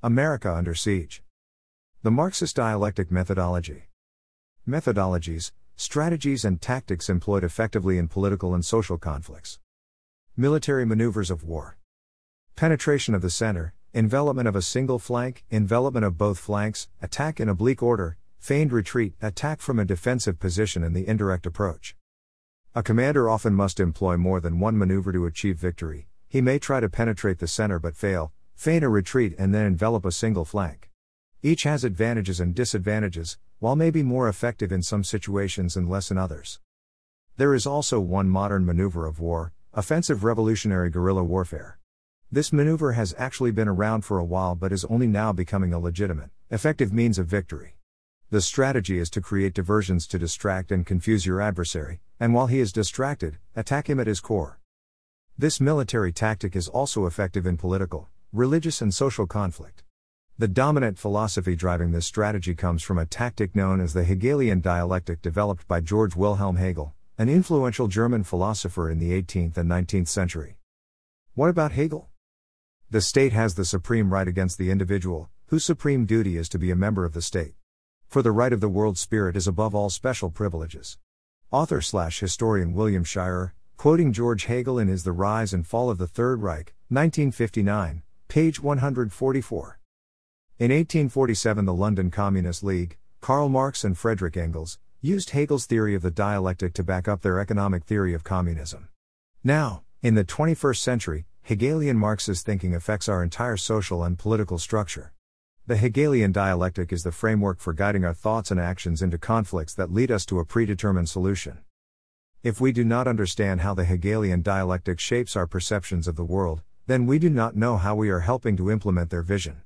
America under siege. The Marxist dialectic methodology. Methodologies, strategies, and tactics employed effectively in political and social conflicts. Military maneuvers of war. Penetration of the center, envelopment of a single flank, envelopment of both flanks, attack in oblique order, feigned retreat, attack from a defensive position, and the indirect approach. A commander often must employ more than one maneuver to achieve victory. He may try to penetrate the center but fail, feign a retreat, and then envelop a single flank. Each has advantages and disadvantages, while may be more effective in some situations and less in others. There is also one modern maneuver of war offensive revolutionary guerrilla warfare. This maneuver has actually been around for a while but is only now becoming a legitimate, effective means of victory. The strategy is to create diversions to distract and confuse your adversary, and while he is distracted, attack him at his core. This military tactic is also effective in political, religious, and social conflict. The dominant philosophy driving this strategy comes from a tactic known as the Hegelian dialectic developed by George Wilhelm Hegel, an influential German philosopher in the 18th and 19th century. What about Hegel? The state has the supreme right against the individual, whose supreme duty is to be a member of the state. For the right of the world spirit is above all special privileges. Author slash historian William Shirer, quoting George Hegel in his the Rise and Fall of the Third Reich, 1959, page 144. In 1847, the London Communist League, Karl Marx and Frederick Engels, used Hegel's theory of the dialectic to back up their economic theory of communism. Now, in the 21st century, Hegelian Marxist thinking affects our entire social and political structure. The Hegelian dialectic is the framework for guiding our thoughts and actions into conflicts that lead us to a predetermined solution. If we do not understand how the Hegelian dialectic shapes our perceptions of the world, then we do not know how we are helping to implement their vision.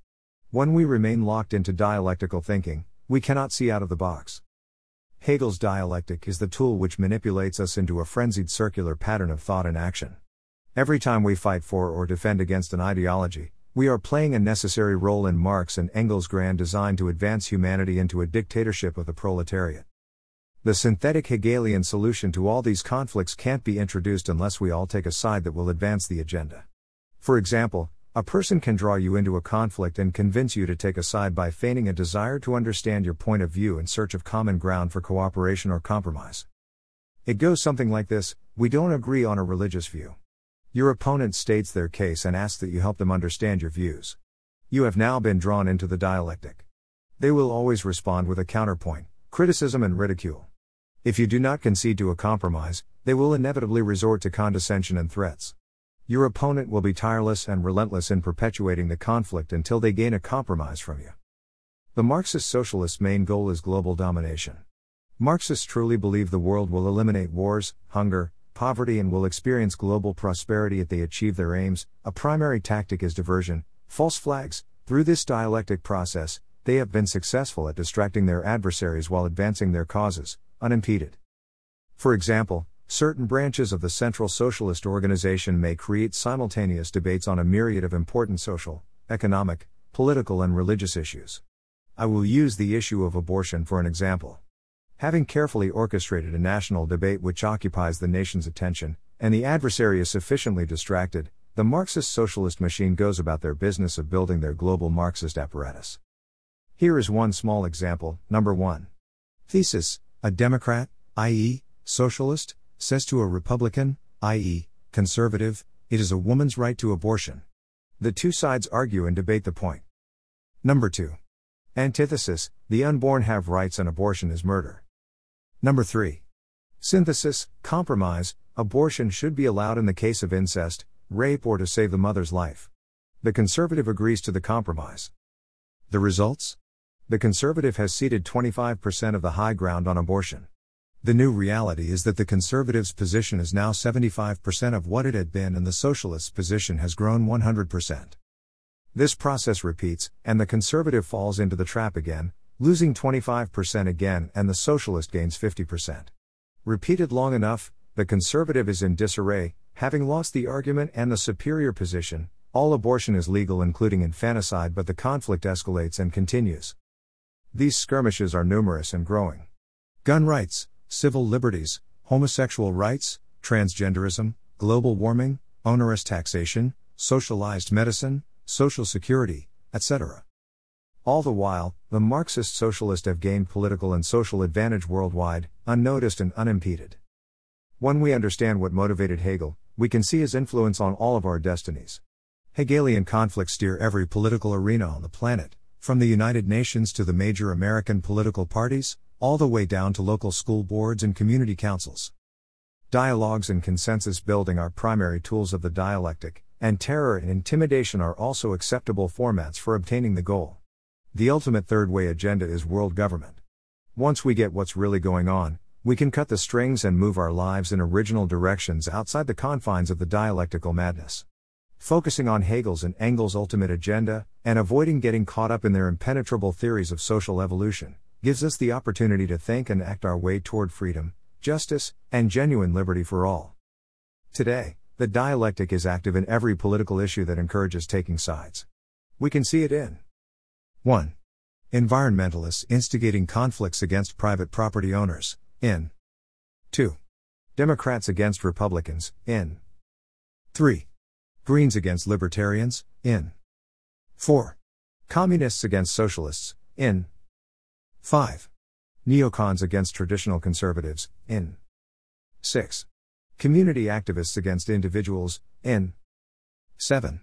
When we remain locked into dialectical thinking, we cannot see out of the box. Hegel's dialectic is the tool which manipulates us into a frenzied circular pattern of thought and action. Every time we fight for or defend against an ideology, we are playing a necessary role in Marx and Engels' grand design to advance humanity into a dictatorship of the proletariat. The synthetic Hegelian solution to all these conflicts can't be introduced unless we all take a side that will advance the agenda. For example, a person can draw you into a conflict and convince you to take a side by feigning a desire to understand your point of view in search of common ground for cooperation or compromise. It goes something like this We don't agree on a religious view. Your opponent states their case and asks that you help them understand your views. You have now been drawn into the dialectic. They will always respond with a counterpoint, criticism, and ridicule. If you do not concede to a compromise, they will inevitably resort to condescension and threats. Your opponent will be tireless and relentless in perpetuating the conflict until they gain a compromise from you. The Marxist socialists' main goal is global domination. Marxists truly believe the world will eliminate wars, hunger, poverty and will experience global prosperity if they achieve their aims. A primary tactic is diversion, false flags. Through this dialectic process, they have been successful at distracting their adversaries while advancing their causes, unimpeded. For example, certain branches of the Central Socialist Organization may create simultaneous debates on a myriad of important social, economic, political, and religious issues. I will use the issue of abortion for an example. Having carefully orchestrated a national debate which occupies the nation's attention, and the adversary is sufficiently distracted, the Marxist socialist machine goes about their business of building their global Marxist apparatus. Here is one small example. Number 1. Thesis A Democrat, i.e., socialist, says to a Republican, i.e., conservative, it is a woman's right to abortion. The two sides argue and debate the point. Number 2. Antithesis The unborn have rights and abortion is murder. Number 3. Synthesis, compromise, abortion should be allowed in the case of incest, rape, or to save the mother's life. The conservative agrees to the compromise. The results? The conservative has ceded 25% of the high ground on abortion. The new reality is that the conservative's position is now 75% of what it had been, and the socialist's position has grown 100%. This process repeats, and the conservative falls into the trap again, losing 25% again, and the socialist gains 50%. Repeated long enough, the conservative is in disarray, having lost the argument and the superior position. All abortion is legal, including infanticide, but the conflict escalates and continues. These skirmishes are numerous and growing. Gun rights, civil liberties, homosexual rights, transgenderism, global warming, onerous taxation, socialized medicine, social security, etc. All the while, the Marxist socialists have gained political and social advantage worldwide, unnoticed and unimpeded. When we understand what motivated Hegel, we can see his influence on all of our destinies. Hegelian conflicts steer every political arena on the planet, from the United Nations to the major American political parties, all the way down to local school boards and community councils. Dialogues and consensus building are primary tools of the dialectic, and terror and intimidation are also acceptable formats for obtaining the goal. The ultimate third way agenda is world government. Once we get what's really going on, we can cut the strings and move our lives in original directions outside the confines of the dialectical madness. Focusing on Hegel's and Engels' ultimate agenda, and avoiding getting caught up in their impenetrable theories of social evolution, gives us the opportunity to think and act our way toward freedom, justice, and genuine liberty for all. Today, the dialectic is active in every political issue that encourages taking sides. We can see it in 1. Environmentalists instigating conflicts against private property owners, in 2. Democrats against Republicans, in 3. Greens against Libertarians, in 4. Communists against Socialists, in 5. Neocons against traditional conservatives, in 6. Community activists against individuals, in 7.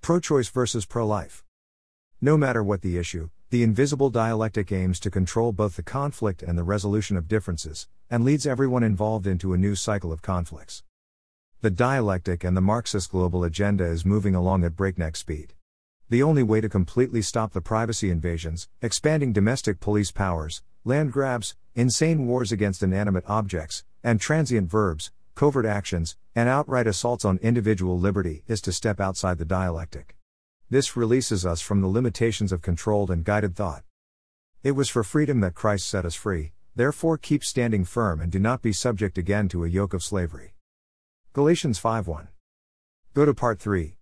Pro choice versus pro life. No matter what the issue, the invisible dialectic aims to control both the conflict and the resolution of differences, and leads everyone involved into a new cycle of conflicts. The dialectic and the Marxist global agenda is moving along at breakneck speed. The only way to completely stop the privacy invasions, expanding domestic police powers, land grabs, insane wars against inanimate objects, and transient verbs, covert actions, and outright assaults on individual liberty is to step outside the dialectic. This releases us from the limitations of controlled and guided thought. It was for freedom that Christ set us free, therefore keep standing firm and do not be subject again to a yoke of slavery. Galatians 5:1. Go to part 3.